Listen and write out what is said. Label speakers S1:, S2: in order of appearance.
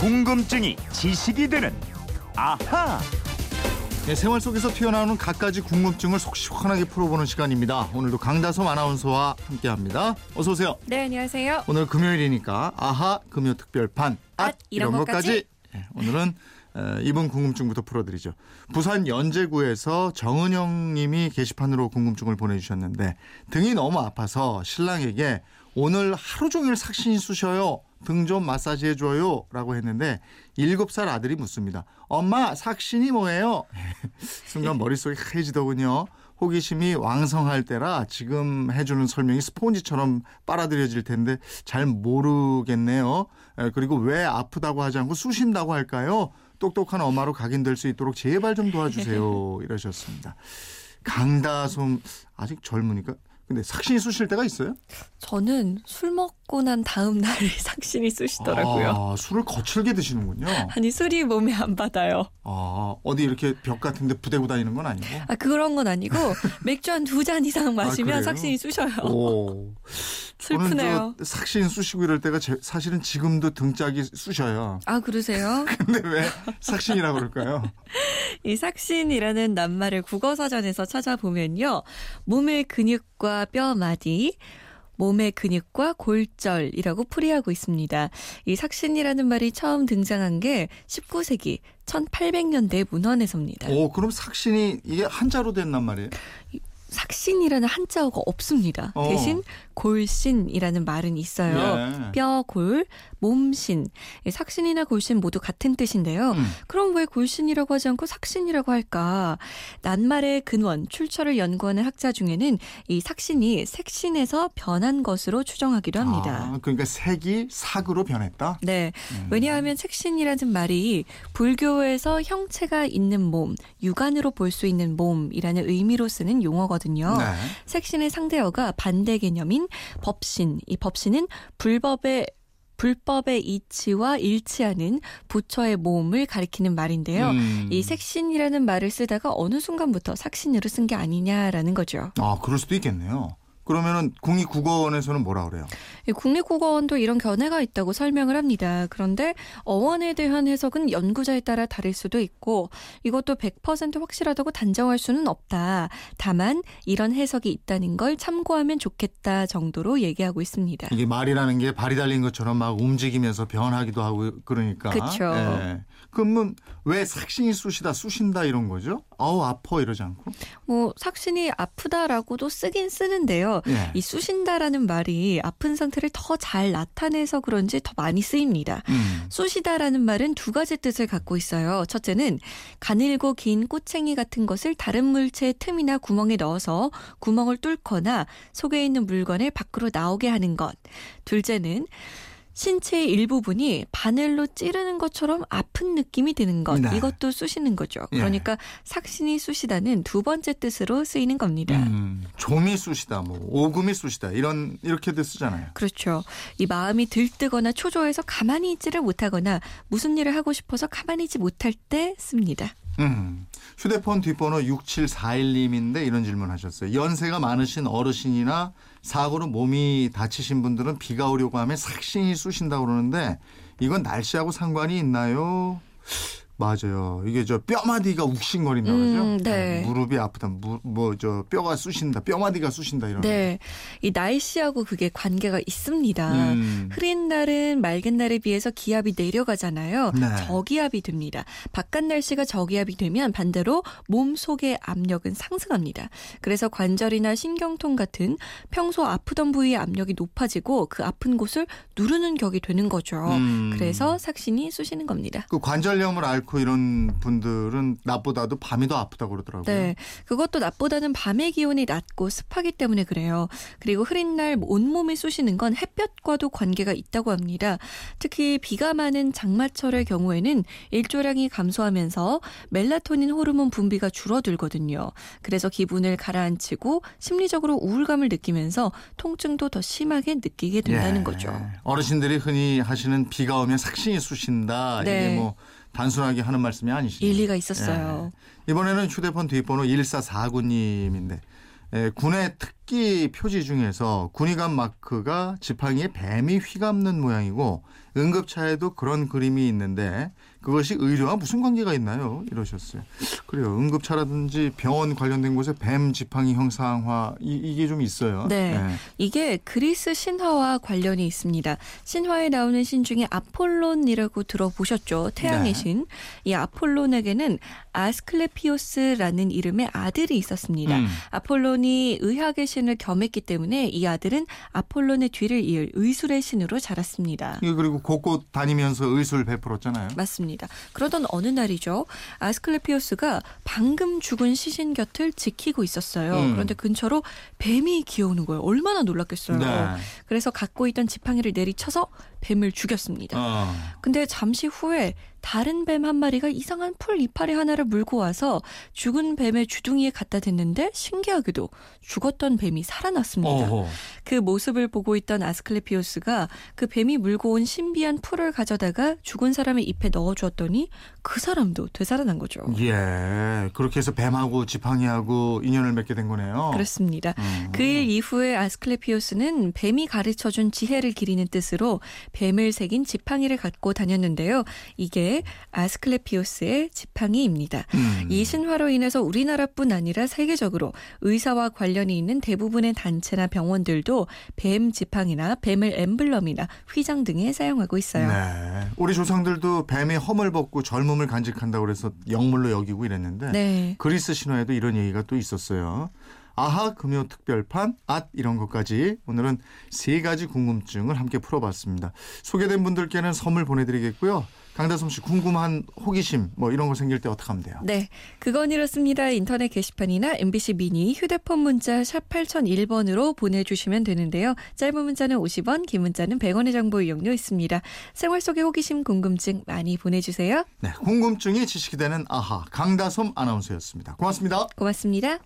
S1: 궁금증이 지식이 되는 아하.
S2: 네, 생활 속에서 튀어나오는 갖가지 궁금증을 속 시원하게 풀어보는 시간입니다. 오늘도 강다솜 아나운서와 함께합니다. 어서 오세요.
S3: 네, 안녕하세요.
S2: 오늘 금요일이니까 아하 금요 특별판 앗 이런 것까지. 네, 오늘은 어, 이번 궁금증부터 풀어드리죠. 부산 연제구에서 정은영님이 게시판으로 궁금증을 보내주셨는데 등이 너무 아파서 신랑에게 오늘 하루 종일 삭신이 쑤셔요. 등 좀 마사지 해줘요. 라고 했는데 일곱 살 아들이 묻습니다. 엄마 삭신이 뭐예요? 순간 머릿속이 하얘지더군요. 호기심이 왕성할 때라 지금 해주는 설명이 스폰지처럼 빨아들여질 텐데 잘 모르겠네요. 그리고 왜 아프다고 하지 않고 쑤신다고 할까요? 똑똑한 엄마로 각인될 수 있도록 제발 좀 도와주세요. 이러셨습니다. 강다솜 아직 젊으니까 근데 삭신이 쑤실 때가 있어요?
S3: 저는 술 먹고 난 다음 날에 삭신이 쑤시더라고요.
S2: 아, 술을 거칠게 드시는군요.
S3: 아니 술이 몸에 안 받아요.
S2: 아 어디 이렇게 벽 같은데 부대고 다니는 건 아니고?
S3: 아 그런 건 아니고 맥주 한 두 잔 이상 마시면
S2: 아,
S3: 삭신이 쑤셔요.
S2: 오.
S3: 슬프네요.
S2: 삭신 쑤시고 이럴 때가 제, 사실은 지금도 등짝이 쑤셔요.
S3: 아 그러세요?
S2: 근데 왜 삭신이라고 그럴까요?
S3: 이 삭신이라는 낱말을 국어사전에서 찾아보면요. 몸의 근육과 뼈 마디, 몸의 근육과 골절이라고 풀이하고 있습니다. 이 삭신이라는 말이 처음 등장한 게 19세기 1800년대 문헌에서입니다.
S2: 오, 그럼 삭신이 이게 한자로 된단 말이에요?
S3: 삭신이라는 한자어가 없습니다.
S2: 어.
S3: 대신 골신이라는 말은 있어요.
S2: 예.
S3: 뼈, 골, 몸신. 이 삭신이나 골신 모두 같은 뜻인데요.
S2: 음.
S3: 그럼 왜 골신이라고 하지 않고 삭신이라고 할까? 낱말의 근원, 출처를 연구하는 학자 중에는 이 삭신이 색신에서 변한 것으로 추정하기도 합니다.
S2: 아, 그러니까 색이 삭으로 변했다?
S3: 네.
S2: 음.
S3: 왜냐하면 색신이라는 말이 불교에서 형체가 있는 몸, 육안으로 볼 수 있는 몸이라는 의미로 쓰는 용어거든요.
S2: 네.
S3: 색신의 상대어가 반대 개념인 법신. 이 법신은 불법의 불법의 이치와 일치하는 부처의 몸을 가리키는 말인데요.
S2: 음.
S3: 이 색신이라는 말을 쓰다가 어느 순간부터 삭신으로 쓴 게 아니냐라는 거죠.
S2: 아, 그럴 수도 있겠네요. 그러면은 국립국어원에서는 뭐라 그래요?
S3: 이 국립국어원도 이런 견해가 있다고 설명을 합니다. 그런데 어원에 대한 해석은 연구자에 따라 다를 수도 있고 이것도 100% 확실하다고 단정할 수는 없다. 다만 이런 해석이 있다는 걸 참고하면 좋겠다 정도로 얘기하고 있습니다.
S2: 이게 말이라는 게 발이 달린 것처럼 막 움직이면서 변하기도 하고 그러니까.
S3: 그쵸.
S2: 예. 그러면 왜 삭신이 쑤시다 쑤신다 이런 거죠? 아우 아파 이러지 않고?
S3: 뭐 삭신이 아프다라고도 쓰긴 쓰는데요.
S2: 예.
S3: 이 쑤신다라는 말이 아픈 상태를 더 잘 나타내서 그런지 더 많이 쓰입니다.
S2: 음.
S3: 쑤시다라는 말은 두 가지 뜻을 갖고 있어요. 첫째는 가늘고 긴 꼬챙이 같은 것을 다른 물체의 틈이나 구멍에 넣어서 구멍을 뚫거나 속에 있는 물건을 밖으로 나오게 하는 것. 둘째는 신체의 일부분이 바늘로 찌르는 것처럼 아픈 느낌이 드는 것.
S2: 네.
S3: 이것도 쑤시는 거죠.
S2: 예.
S3: 그러니까 삭신이 쑤시다는 두 번째 뜻으로 쓰이는 겁니다.
S2: 음, 좀이 쑤시다, 뭐 오금이 쑤시다 이런 이렇게도 쓰잖아요.
S3: 그렇죠. 이 마음이 들뜨거나 초조해서 가만히 있지를 못하거나 무슨 일을 하고 싶어서 가만히 있지 못할 때 씁니다.
S2: 음, 휴대폰 뒷번호 6741님인데 이런 질문 하셨어요. 연세가 많으신 어르신이나 사고로 몸이 다치신 분들은 비가 오려고 하면 삭신이 쑤신다고 그러는데 이건 날씨하고 상관이 있나요? 맞아요. 이게 저 뼈마디가 욱신거린다 그러죠?
S3: 음, 네.
S2: 무릎이 아프다. 뭐 저 뼈가 쑤신다. 뼈마디가 쑤신다 이런.
S3: 네. 이 날씨하고 그게 관계가 있습니다.
S2: 음.
S3: 흐린 날은 맑은 날에 비해서 기압이 내려가잖아요.
S2: 네.
S3: 저기압이 됩니다. 바깥 날씨가 저기압이 되면 반대로 몸 속의 압력은 상승합니다. 그래서 관절이나 신경통 같은 평소 아프던 부위의 압력이 높아지고 그 아픈 곳을 누르는 격이 되는 거죠.
S2: 음.
S3: 그래서 삭신이 쑤시는 겁니다.
S2: 그 관절염을 앓고 이런 분들은 낮보다도 밤이 더 아프다고 그러더라고요.
S3: 네. 그것도 낮보다는 밤의 기온이 낮고 습하기 때문에 그래요. 그리고 흐린 날 온몸이 쑤시는 건 햇볕과도 관계가 있다고 합니다. 특히 비가 많은 장마철의 경우에는 일조량이 감소하면서 멜라토닌 호르몬 분비가 줄어들거든요. 그래서 기분을 가라앉히고 심리적으로 우울감을 느끼면서 통증도 더 심하게 느끼게 된다는
S2: 예.
S3: 거죠.
S2: 어르신들이 흔히 하시는 비가 오면 삭신이 쑤신다.
S3: 네.
S2: 이게 뭐 단순하게 하는 말씀이 아니시죠.
S3: 일리가 있었어요.
S2: 예. 이번에는 휴대폰 뒷번호 1449님인데 예, 군의 특 국기 표지 중에서 군의관 마크가 지팡이에 뱀이 휘감는 모양이고 응급차에도 그런 그림이 있는데 그것이 의료와 무슨 관계가 있나요? 이러셨어요. 그래요. 응급차라든지 병원 관련된 곳에 뱀 지팡이 형상화 이, 게좀 있어요.
S3: 네. 이게 그리스 신화와 관련이 있습니다. 신화에 나오는 신 중에 아폴론이라고 들어보셨죠? 태양의
S2: 네.
S3: 신. 이 아폴론에게는 아스클레피오스라는 이름의 아들이 있었습니다.
S2: 음.
S3: 아폴론이 의학의 신을 겸했기 때문에 이 아들은 아폴론의 뒤를 이을 의술의 신으로 자랐습니다.
S2: 이게 그리고 곳곳 다니면서 의술 베풀었잖아요.
S3: 맞습니다. 그러던 어느 날이죠. 아스클레피오스가 방금 죽은 시신 곁을 지키고 있었어요.
S2: 음.
S3: 그런데 근처로 뱀이 기어오는 거예요. 얼마나 놀랐겠어요.
S2: 네.
S3: 그래서 갖고 있던 지팡이를 내리쳐서 뱀을 죽였습니다.
S2: 어.
S3: 근데 잠시 후에 다른 뱀 한 마리가 이상한 풀 이파리 하나를 물고 와서 죽은 뱀의 주둥이에 갖다 댔는데 신기하게도 죽었던 뱀이 살아났습니다.
S2: 어허.
S3: 그 모습을 보고 있던 아스클레피오스가 그 뱀이 물고 온 신비한 풀을 가져다가 죽은 사람의 잎에 넣어주었더니 그 사람도 되살아난 거죠.
S2: 예. 그렇게 해서 뱀하고 지팡이하고 인연을 맺게 된 거네요.
S3: 그렇습니다.
S2: 음.
S3: 그일 이후에 아스클레피오스는 뱀이 가르쳐준 지혜를 기리는 뜻으로 뱀을 새긴 지팡이를 갖고 다녔는데요. 이게 아스클레피오스의 지팡이입니다.
S2: 음.
S3: 이 신화로 인해서 우리나라뿐 아니라 세계적으로 의사와 관련이 있는 대부분의 단체나 병원들도 뱀 지팡이나 뱀을 엠블럼이나 휘장 등에 사용하고 있어요.
S2: 네. 우리 조상들도 뱀의 험을 벗고 젊음을 간직한다고 그래서 영물로 여기고 이랬는데
S3: 네.
S2: 그리스 신화에도 이런 얘기가 또 있었어요. 아하 금요 특별판 앗 이런 것까지 오늘은 세 가지 궁금증을 함께 풀어봤습니다. 소개된 분들께는 선물 보내드리겠고요. 강다솜 씨 궁금한 호기심 뭐 이런 거 생길 때 어떻게 하면 돼요?
S3: 네, 그건 이렇습니다. 인터넷 게시판이나 MBC 미니 휴대폰 문자 샵 8001번으로 보내주시면 되는데요. 짧은 문자는 50원, 긴 문자는 100원의 정보 이용료 있습니다. 생활 속의 호기심, 궁금증 많이 보내주세요.
S2: 네, 궁금증이 지식이 되는 아하 강다솜 아나운서였습니다. 고맙습니다.
S3: 고맙습니다.